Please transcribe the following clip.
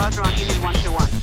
Rod Rock Unit 1 to 1.